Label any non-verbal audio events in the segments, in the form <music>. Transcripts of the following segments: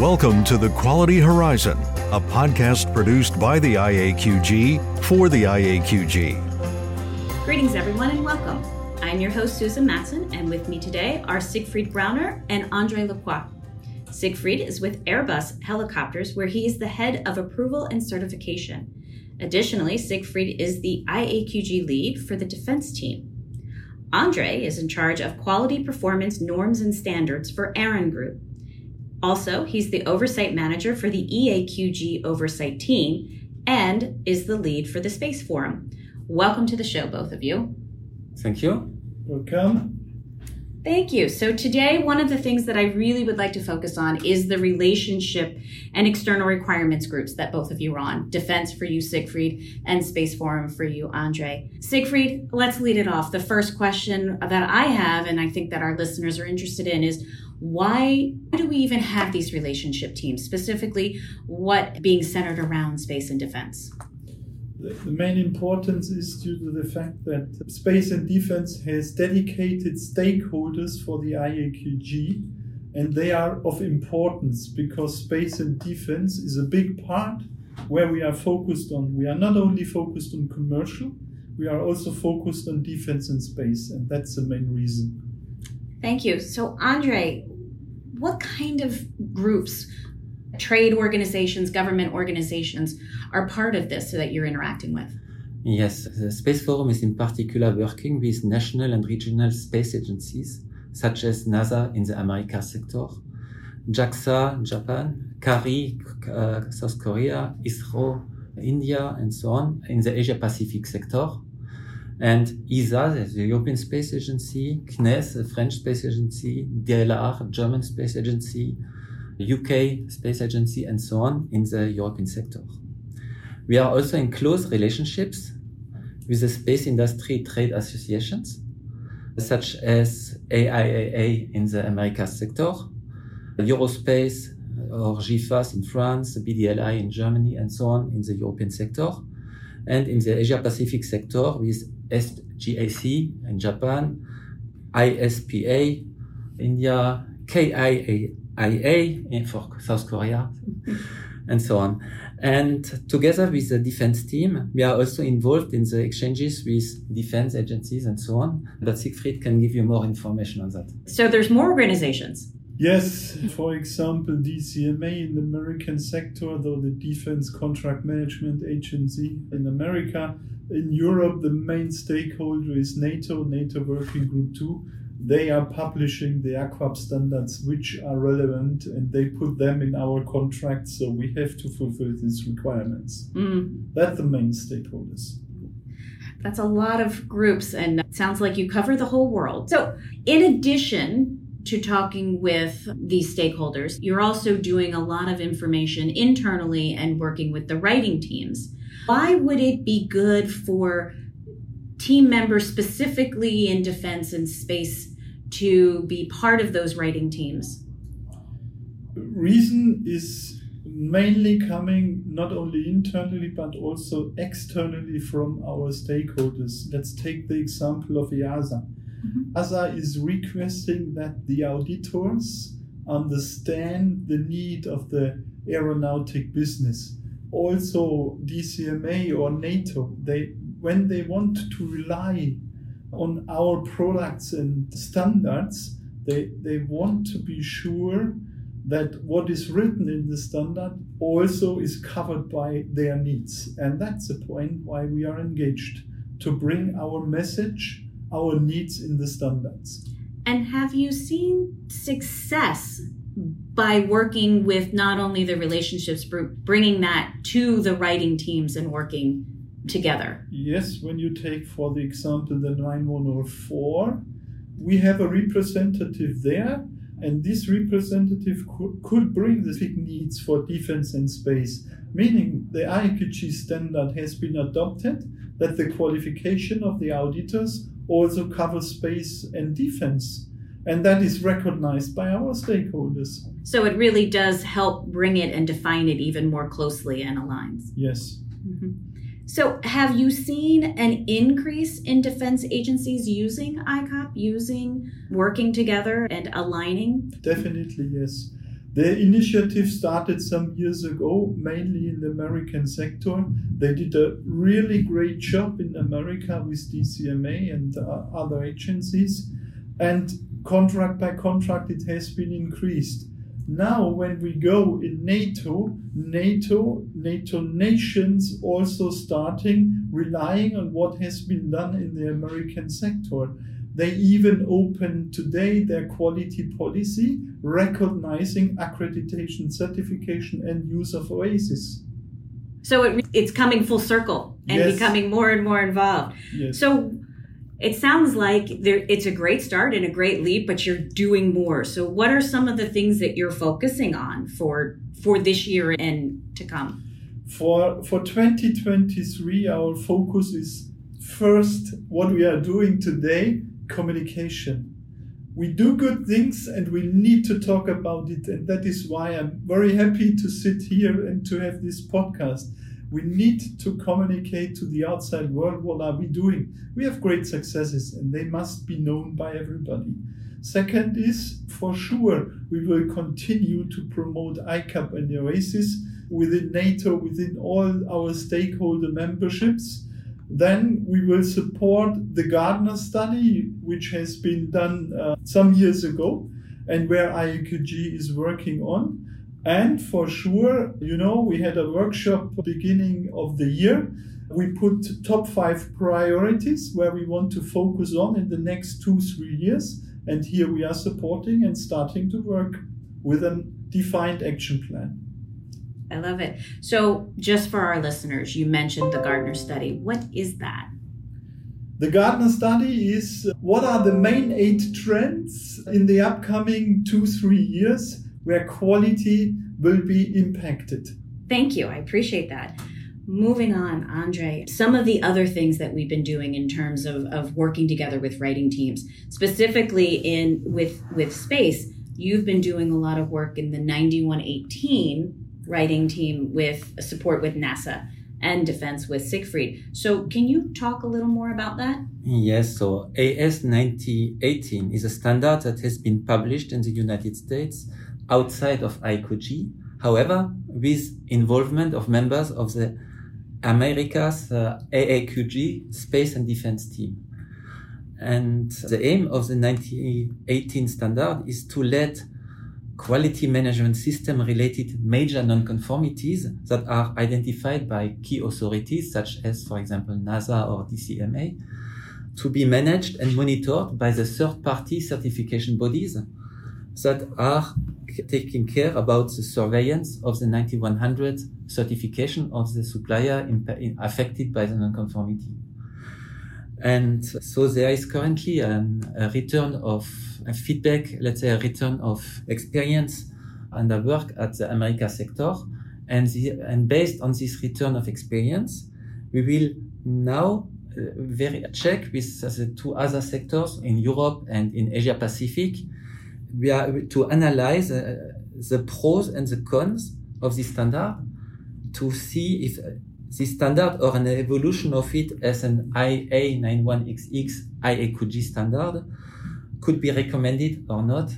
Welcome to The Quality Horizon, a podcast produced by the IAQG for the IAQG. Greetings, everyone, and welcome. I'm your host, Susan Matson, and with me today are Siegfried Brauner and Andre Lacroix. Siegfried is with Airbus Helicopters, where he is the head of approval and certification. Additionally, Siegfried is the IAQG lead for the defense team. Andre is in charge of quality performance norms and standards for ArianeGroup. Also, he's the oversight manager for the EAQG oversight team and is the lead for the Space Forum. Welcome to the show, both of you. Thank you. Welcome. Thank you. So, today, one of the things that I really would like to focus on is the relationship and external requirements groups that both of you are on Defense for you, Siegfried, and Space Forum for you, Andre. Siegfried, let's lead it off. The first question that I have, and I think that our listeners are interested in, is why do we even have these relationship teams? Specifically, what being centered around space and defense? The main importance is due to the fact that space and defense has dedicated stakeholders for the IAQG, and they are of importance because space and defense is a big part where we are focused on. We are not only focused on commercial, we are also focused on defense and space, and that's the main reason. Thank you. So, Andre, what kind of groups trade organizations, government organizations are part of this so that you're interacting with? Yes, the Space Forum is in particular working with national and regional space agencies such as NASA in the America sector, JAXA, Japan, KARI, uh, South Korea, ISRO, India, and so on in the Asia Pacific sector. And ESA, the European Space Agency, CNES, the French Space Agency, DLR, German Space Agency, UK Space Agency, and so on in the European sector. We are also in close relationships with the space industry trade associations, such as AIAA in the Americas sector, Eurospace or GIFAS in France, BDLI in Germany, and so on in the European sector, and in the Asia Pacific sector with SGAC in Japan, ISPA, India, KIA IA for South Korea, <laughs> and so on. And together with the defense team, we are also involved in the exchanges with defense agencies and so on. But Siegfried can give you more information on that. So there's more organizations. Yes, for example, DCMA in the American sector, though the Defense Contract Management Agency in America. In Europe, the main stakeholder is NATO, NATO Working Group 2 they are publishing the AQAP standards which are relevant and they put them in our contract, so we have to fulfill these requirements. Mm. That's the main stakeholders. That's a lot of groups, and sounds like you cover the whole world. So, in addition to talking with these stakeholders, you're also doing a lot of information internally and working with the writing teams. Why would it be good for team members, specifically in defense and space to be part of those writing teams? Reason is mainly coming not only internally but also externally from our stakeholders. Let's take the example of EASA. Mm-hmm. EASA is requesting that the auditors understand the need of the aeronautic business. Also, DCMA or NATO, they when they want to rely on our products and standards, they, they want to be sure that what is written in the standard also is covered by their needs. And that's the point why we are engaged to bring our message, our needs in the standards. And have you seen success by working with not only the relationships group, bringing that to the writing teams and working together. Yes, when you take, for the example, the 9104, we have a representative there, and this representative could, could bring the big needs for defense and space, meaning the IAQG standard has been adopted that the qualification of the auditors also covers space and defense. And that is recognized by our stakeholders. So it really does help bring it and define it even more closely and aligns. Yes. Mm-hmm. So, have you seen an increase in defense agencies using ICOP, using working together and aligning? Definitely, yes. The initiative started some years ago, mainly in the American sector. They did a really great job in America with DCMA and uh, other agencies. And contract by contract, it has been increased. Now, when we go in NATO, NATO, NATO nations also starting relying on what has been done in the American sector. They even open today their quality policy, recognizing accreditation, certification, and use of OASIS. So it, it's coming full circle and Yes. becoming more and more involved. Yes. So it sounds like there, it's a great start and a great leap, but you're doing more. So what are some of the things that you're focusing on for for this year and to come? For for 2023, our focus is first what we are doing today, communication. We do good things and we need to talk about it, and that is why I'm very happy to sit here and to have this podcast. We need to communicate to the outside world what are we doing. We have great successes and they must be known by everybody. Second is for sure we will continue to promote ICOP and the OASIS within NATO, within all our stakeholder memberships. Then we will support the Gartner study, which has been done uh, some years ago and where IAQG is working on. And for sure, you know, we had a workshop beginning of the year. We put top five priorities where we want to focus on in the next two, three years. And here we are supporting and starting to work with a defined action plan. I love it. So just for our listeners, you mentioned the Gartner study. What is that? The Gartner study is what are the main eight trends in the upcoming two, three years where quality will be impacted. Thank you. I appreciate that. Moving on, Andre, some of the other things that we've been doing in terms of, of working together with writing teams, specifically in with with space, you've been doing a lot of work in the 9018 writing team with support with NASA and defense with Siegfried. So can you talk a little more about that? Yes, so AS 9018 is a standard that has been published in the United States outside of ICOG. However, with involvement of members of the America's uh, AAQG Space and Defense Team. And the aim of the 9018 standard is to let quality management system related major nonconformities that are identified by key authorities such as, for example, NASA or DCMA to be managed and monitored by the third party certification bodies that are taking care about the surveillance of the 9100 certification of the supplier affected by the nonconformity. And so there is currently an, a return of a feedback, let's say a return of experience and the work at the America sector. And, the, and based on this return of experience, we will now uh, very check with the two other sectors in Europe and in Asia Pacific. We are to analyze uh, the pros and the cons of this standard to see if this standard or an evolution of it as an IA91XX IAQG standard could be recommended or not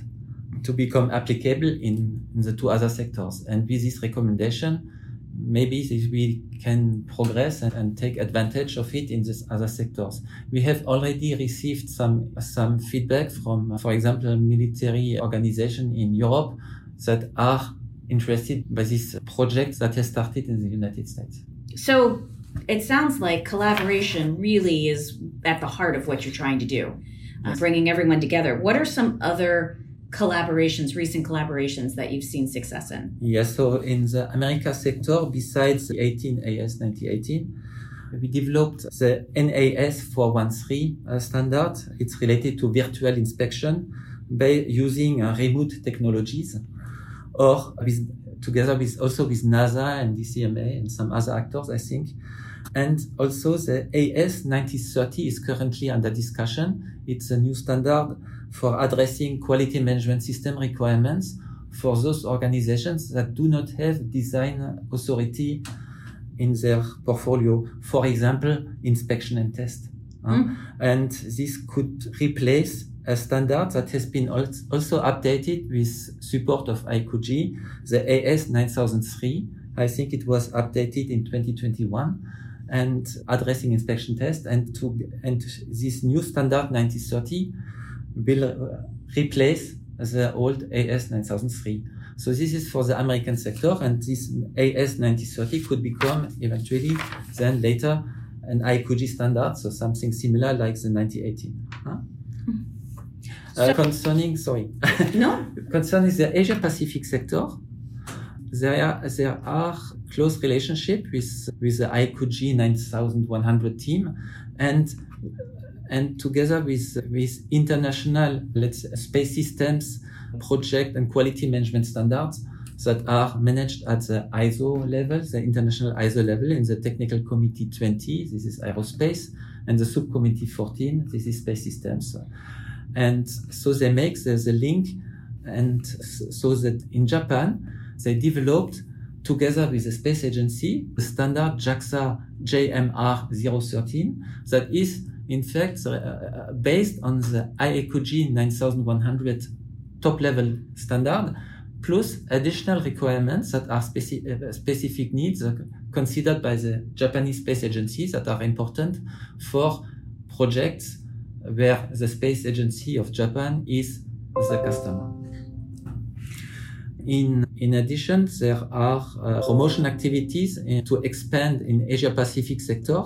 to become applicable in, in the two other sectors. And with this recommendation, maybe this we can progress and, and, take advantage of it in these other sectors. We have already received some some feedback from, for example, military organization in Europe that are interested by this project that has started in the United States. So it sounds like collaboration really is at the heart of what you're trying to do, uh, bringing everyone together. What are some other collaborations, recent collaborations that you've seen success in? Yes, so in the America sector, besides the 18 AS 9018, we developed the NAS 413 uh, standard. It's related to virtual inspection by using uh, remote technologies or with, together with also with NASA and DCMA and some other actors, I think. And also the AS 9030 is currently under discussion. It's a new standard for addressing quality management system requirements for those organizations that do not have design authority in their portfolio. For example, inspection and test. Mm. And this could replace standard that has been also updated with support of I2G, the AS 9003. I think it was updated in 2021 and addressing inspection test and to and this new standard 9030 will uh, replace the old AS 9003. So this is for the American sector and this AS 9030 could become eventually then later an I2G standard, so something similar like the 9018. Huh? Uh, concerning, sorry. <laughs> No. concerning the Asia Pacific sector, there are, there are close relationship with, with the I2G 9100 team and, and together with, with international, let's say, space systems, project and quality management standards that are managed at the ISO level, the international ISO level in the technical committee 20, this is aerospace, and the subcommittee 14, this is space systems. And so they make the, the link and so that in Japan, they developed together with the space agency the standard JAXA JMR 013 that is in fact uh, uh, based on the IAQG 9100 top level standard plus additional requirements that are speci uh, specific needs considered by the Japanese space agencies that are important for projects where the Space Agency of Japan is the customer. In, in addition, there are uh, promotion activities to expand in Asia Pacific sector.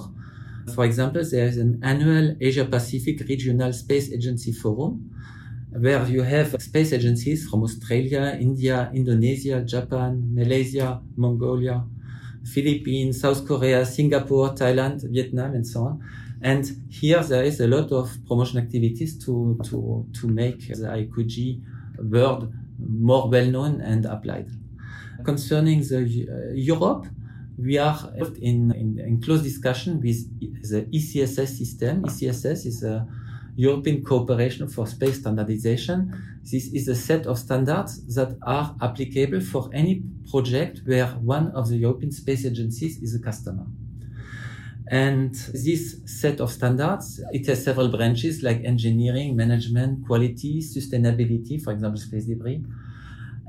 For example, there is an annual Asia Pacific Regional Space Agency Forum where you have space agencies from Australia, India, Indonesia, Japan, Malaysia, Mongolia, Philippines, South Korea, Singapore, Thailand, Vietnam, and so on. And here there is a lot of promotion activities to, to, to make the I2G word more well known and applied. Concerning the uh, Europe, we are in, in, in, close discussion with the ECSS system. ECSS is a European Cooperation for Space Standardization. This is a set of standards that are applicable for any project where one of the European space agencies is a customer. And this set of standards, it has several branches like engineering, management, quality, sustainability, for example, space debris.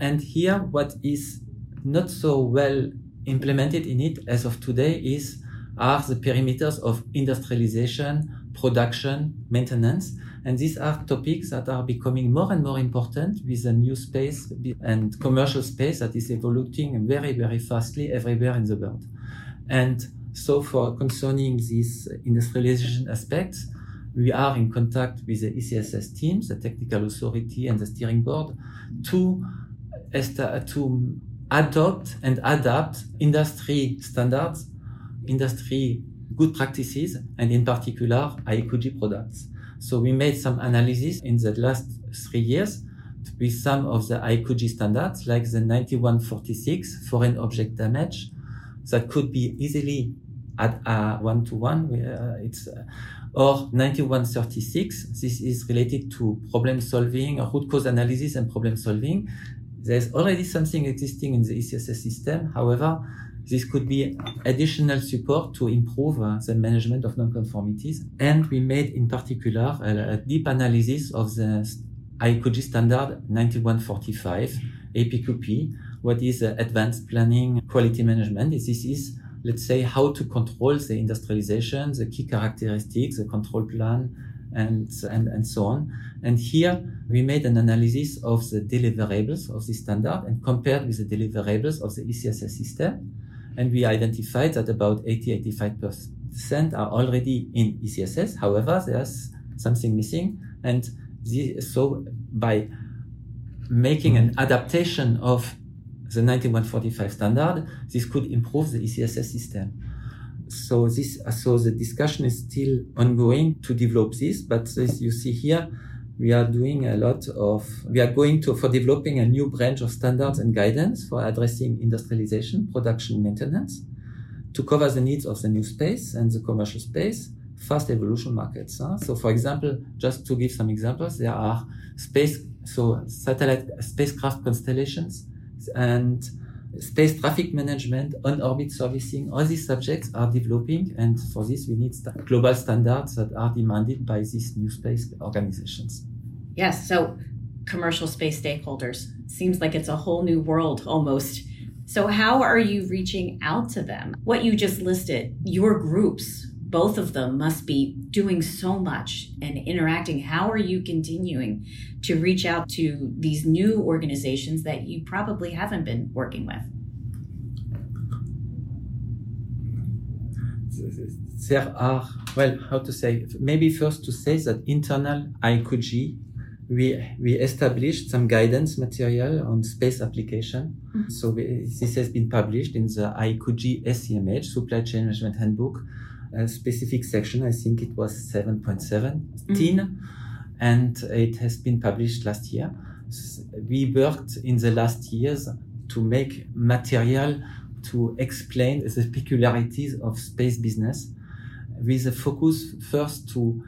And here, what is not so well implemented in it as of today is are the perimeters of industrialization, production, maintenance. And these are topics that are becoming more and more important with the new space and commercial space that is evolving very, very fastly everywhere in the world. And so for concerning these industrialization aspects, we are in contact with the ECSS teams, the technical authority and the steering board to, to adopt and adapt industry standards, industry good practices, and in particular I2G products. So we made some analysis in the last three years with some of the I2G standards like the 9146 foreign object damage that could be easily at a one to one. It's uh, or 9136. This is related to problem solving, root cause analysis, and problem solving. There's already something existing in the ECSS system. However, this could be additional support to improve uh, the management of nonconformities. And we made in particular a, a deep analysis of the I2G standard 9145 APQP, what is uh, advanced planning quality management. This is let's say, how to control the industrialization, the key characteristics, the control plan, and, and, and so on. And here we made an analysis of the deliverables of the standard and compared with the deliverables of the ECSS system. And we identified that about 80-85% are already in ECSS. However, there's something missing. And the, so by making an adaptation of the 9145 standard, this could improve the ECSS system. So this, so the discussion is still ongoing to develop this, but as you see here, we are doing a lot of, we are going to, for developing a new branch of standards and guidance for addressing industrialization, production, maintenance, to cover the needs of the new space and the commercial space, fast evolution markets. Huh? So for example, just to give some examples, there are space, so satellite spacecraft constellations and space traffic management, on-orbit servicing, all these subjects are developing, and for this we need st global standards that are demanded by these new space organizations. Yes. So commercial space stakeholders seems like it's a whole new world almost. So how are you reaching out to them? What you just listed, your groups, both of them must be doing so much and interacting. How are you continuing to reach out to these new organizations that you probably haven't been working with? There are, well, how to say, maybe first to say that internal IQG, we, we established some guidance material on space application. Mm-hmm. So we, this has been published in the IQG SCMH, Supply Chain Management Handbook, a specific section. I think it was 7.17 mm. and it has been published last year. We worked in the last years to make material to explain the peculiarities of space business with a focus first to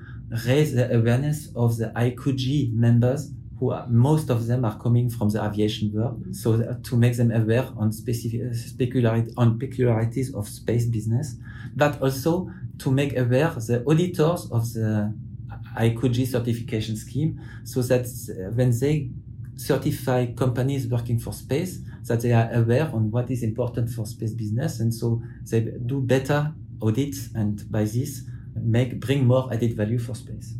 raise the awareness of the IQG members who are, most of them are coming from the aviation world. Mm-hmm. So uh, to make them aware on specific uh, specularity, on peculiarities of space business, but also to make aware the auditors of the IQG certification scheme so that uh, when they certify companies working for space, that they are aware on what is important for space business. And so they do better audits and by this make, bring more added value for space.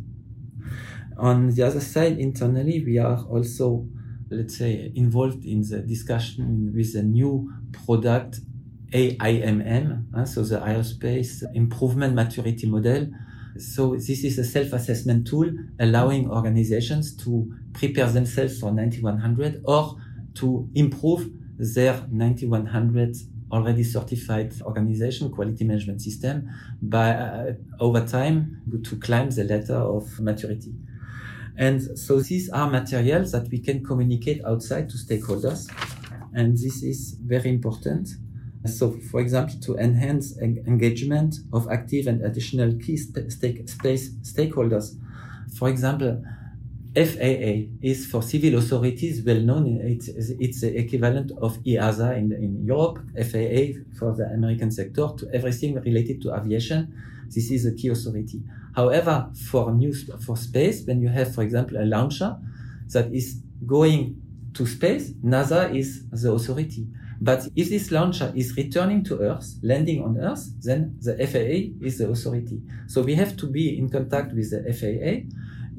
On the other side, internally, we are also, let's say, involved in the discussion with a new product, AIMM, uh, so the Aerospace Improvement Maturity Model. So this is a self-assessment tool allowing organizations to prepare themselves for 9100 or to improve their 9100 already certified organization quality management system by uh, over time to climb the ladder of maturity. And so these are materials that we can communicate outside to stakeholders. And this is very important. So, for example, to enhance engagement of active and additional key stake, space stakeholders. For example, FAA is for civil authorities well known. It's, it's the equivalent of EASA in, in Europe, FAA for the American sector, to everything related to aviation. This is a key authority. However, for new, for space, when you have, for example, a launcher that is going to space, NASA is the authority. But if this launcher is returning to Earth, landing on Earth, then the FAA is the authority. So we have to be in contact with the FAA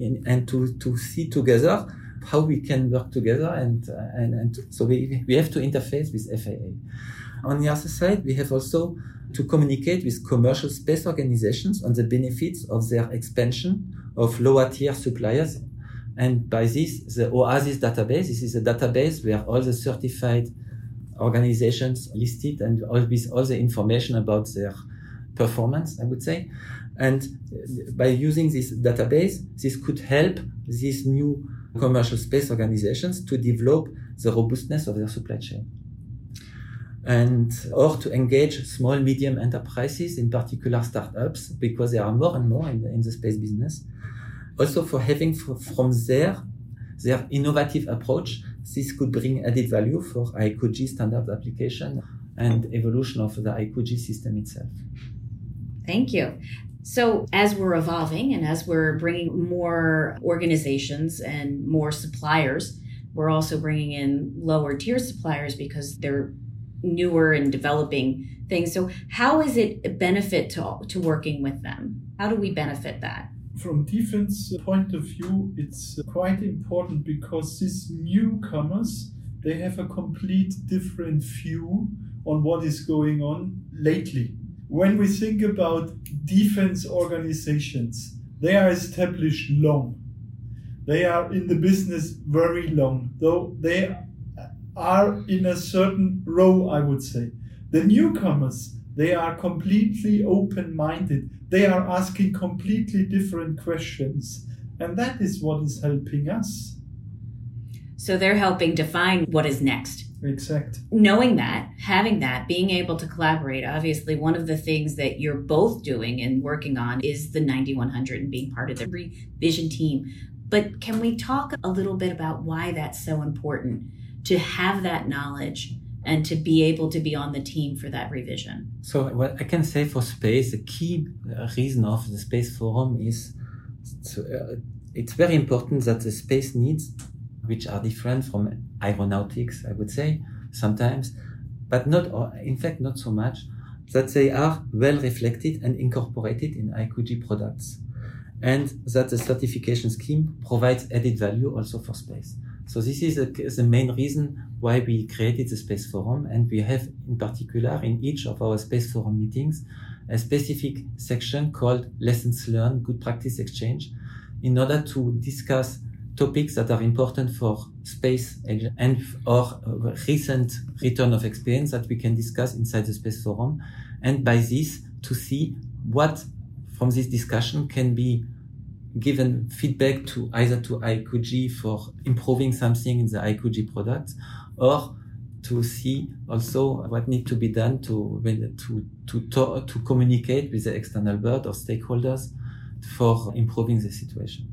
in, and to, to see together how we can work together and, uh, and, and so we, we have to interface with FAA. On the other side, we have also to communicate with commercial space organizations on the benefits of their expansion of lower tier suppliers. And by this, the OASIS database, this is a database where all the certified organizations listed and all with all the information about their performance, I would say. And by using this database, this could help these new commercial space organizations to develop the robustness of their supply chain and or to engage small medium enterprises in particular startups because there are more and more in the, in the space business. Also for having from there their innovative approach this could bring added value for IQG standard application and evolution of the IQG system itself. Thank you. So, as we're evolving and as we're bringing more organizations and more suppliers, we're also bringing in lower tier suppliers because they're newer and developing things. So, how is it a benefit to, to working with them? How do we benefit that? From defense point of view, it's quite important because these newcomers they have a complete different view on what is going on lately when we think about defense organizations, they are established long. They are in the business very long, though they are in a certain row, I would say. The newcomers, they are completely open minded. They are asking completely different questions. And that is what is helping us. So they're helping define what is next. Exact. Knowing that, having that, being able to collaborate, obviously, one of the things that you're both doing and working on is the 9100 and being part of the revision team. But can we talk a little bit about why that's so important to have that knowledge and to be able to be on the team for that revision? So, what I can say for space, the key reason of the Space Forum is to, uh, it's very important that the space needs, which are different from aeronautics, I would say, sometimes, but not, in fact, not so much, that they are well reflected and incorporated in IQG products. And that the certification scheme provides added value also for space. So this is a, the main reason why we created the Space Forum. And we have in particular in each of our Space Forum meetings, a specific section called lessons learned, good practice exchange in order to discuss topics that are important for space and or recent return of experience that we can discuss inside the space forum and by this to see what from this discussion can be given feedback to either to IQG for improving something in the IQG product or to see also what needs to be done to to to to, to communicate with the external world or stakeholders for improving the situation.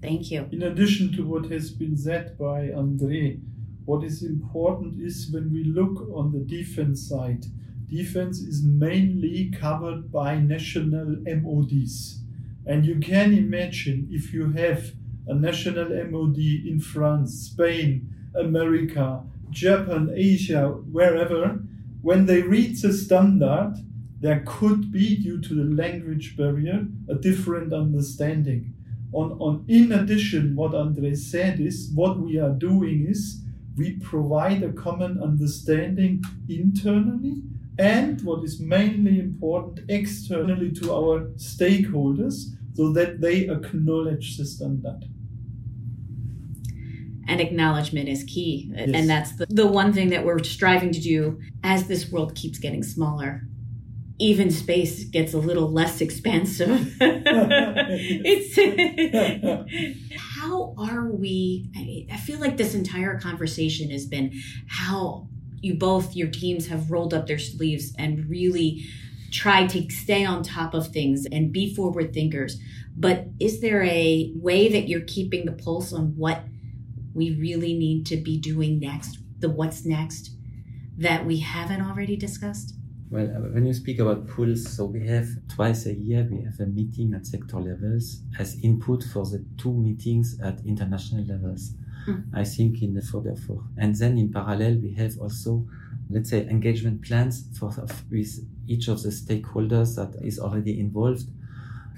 Thank you. In addition to what has been said by Andre, what is important is when we look on the defense side, defense is mainly covered by national MODs. And you can imagine if you have a national MOD in France, Spain, America, Japan, Asia, wherever, when they read the standard, there could be, due to the language barrier, a different understanding. On, on in addition, what Andre said is what we are doing is we provide a common understanding internally and what is mainly important externally to our stakeholders so that they acknowledge the standard and acknowledgement is key yes. and that's the, the one thing that we're striving to do as this world keeps getting smaller even space gets a little less expansive <laughs> it's <laughs> how are we? I, mean, I feel like this entire conversation has been how you both your teams have rolled up their sleeves and really tried to stay on top of things and be forward thinkers. But is there a way that you're keeping the pulse on what we really need to be doing next? The what's next that we haven't already discussed? Well, uh, when you speak about pools, so we have twice a year we have a meeting at sector levels as input for the two meetings at international levels. Mm. I think in the four, and then in parallel we have also, let's say, engagement plans for with each of the stakeholders that is already involved.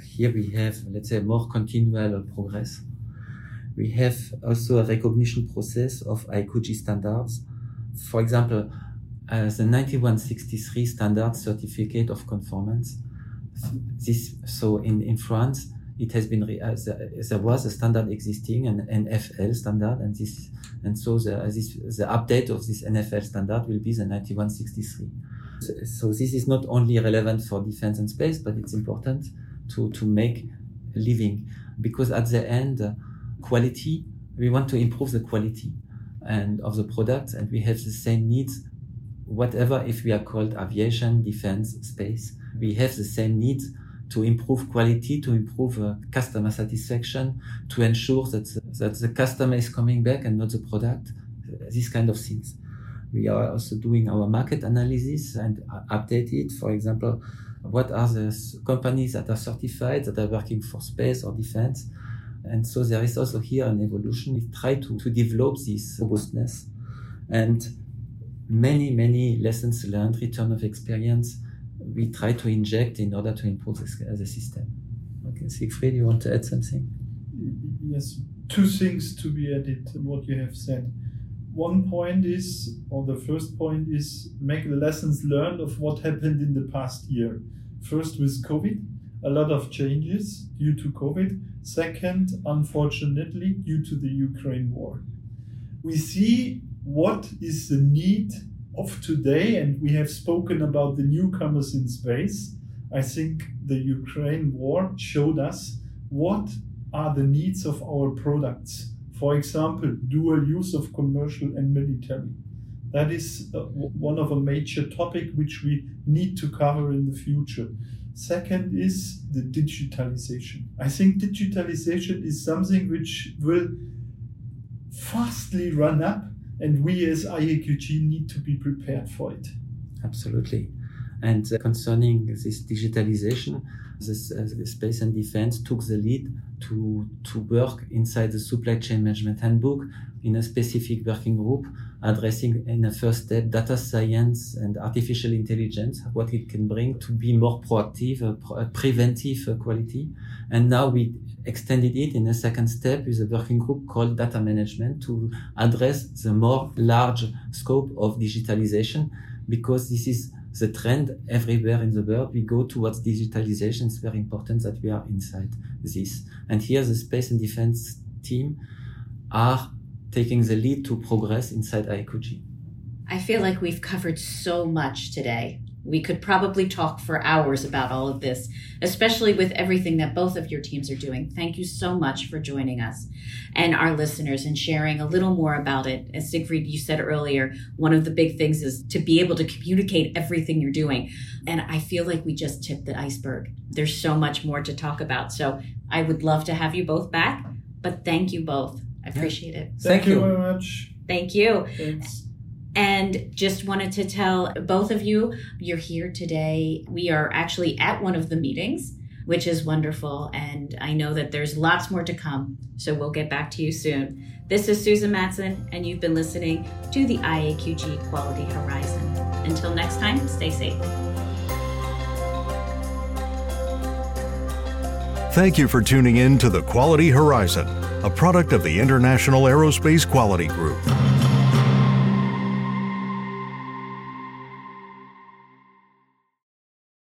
Here we have, let's say, more continual progress. We have also a recognition process of IQG standards. For example, uh, the 9163 standard certificate of conformance. This, so in, in France, it has been, re- uh, there, there, was a standard existing, an NFL standard, and this, and so the, this, the update of this NFL standard will be the 9163. So, this is not only relevant for defense and space, but it's important to, to make a living because at the end, uh, quality, we want to improve the quality and of the product and we have the same needs whatever if we are called aviation, defense, space, we have the same needs to improve quality, to improve uh, customer satisfaction, to ensure that the, that the customer is coming back and not the product, uh, these kind of things. We are also doing our market analysis and uh, update it. For example, what are the companies that are certified that are working for space or defense? And so there is also here an evolution. We try to, to develop this robustness and many, many lessons learned, return of experience we try to inject in order to improve the, the system. Okay, Siegfried, you want to add something? Yes, two things to be added to what you have said. One point is, or the first point is, make the lessons learned of what happened in the past year. First, with COVID, a lot of changes due to COVID. Second, unfortunately, due to the Ukraine war. We see what is the need of today, and we have spoken about the newcomers in space. I think the Ukraine war showed us what are the needs of our products. For example, dual use of commercial and military. That is uh, one of a major topic which we need to cover in the future. Second is the digitalization. I think digitalization is something which will fastly run up and we as IAQG need to be prepared for it. Absolutely. And uh, concerning this digitalization, this uh, space and defense took the lead to, to work inside the supply chain management handbook in a specific working group addressing in a first step data science and artificial intelligence, what it can bring to be more proactive, uh, preventive uh, quality. And now we extended it in a second step with a working group called data management to address the more large scope of digitalization because this is the trend everywhere in the world. We go towards digitalization. It's very important that we are inside this. And here the space and defense team are taking the lead to progress inside IAQG. I feel like we've covered so much today. We could probably talk for hours about all of this, especially with everything that both of your teams are doing. Thank you so much for joining us and our listeners and sharing a little more about it. As Siegfried, you said earlier, one of the big things is to be able to communicate everything you're doing. And I feel like we just tipped the iceberg. There's so much more to talk about. So I would love to have you both back, but thank you both. I appreciate it. Thank, Thank you very much. Thank you. Thanks. And just wanted to tell both of you, you're here today. We are actually at one of the meetings, which is wonderful. And I know that there's lots more to come. So we'll get back to you soon. This is Susan Matson, and you've been listening to the IAQG Quality Horizon. Until next time, stay safe. Thank you for tuning in to the Quality Horizon, a product of the International Aerospace Quality Group.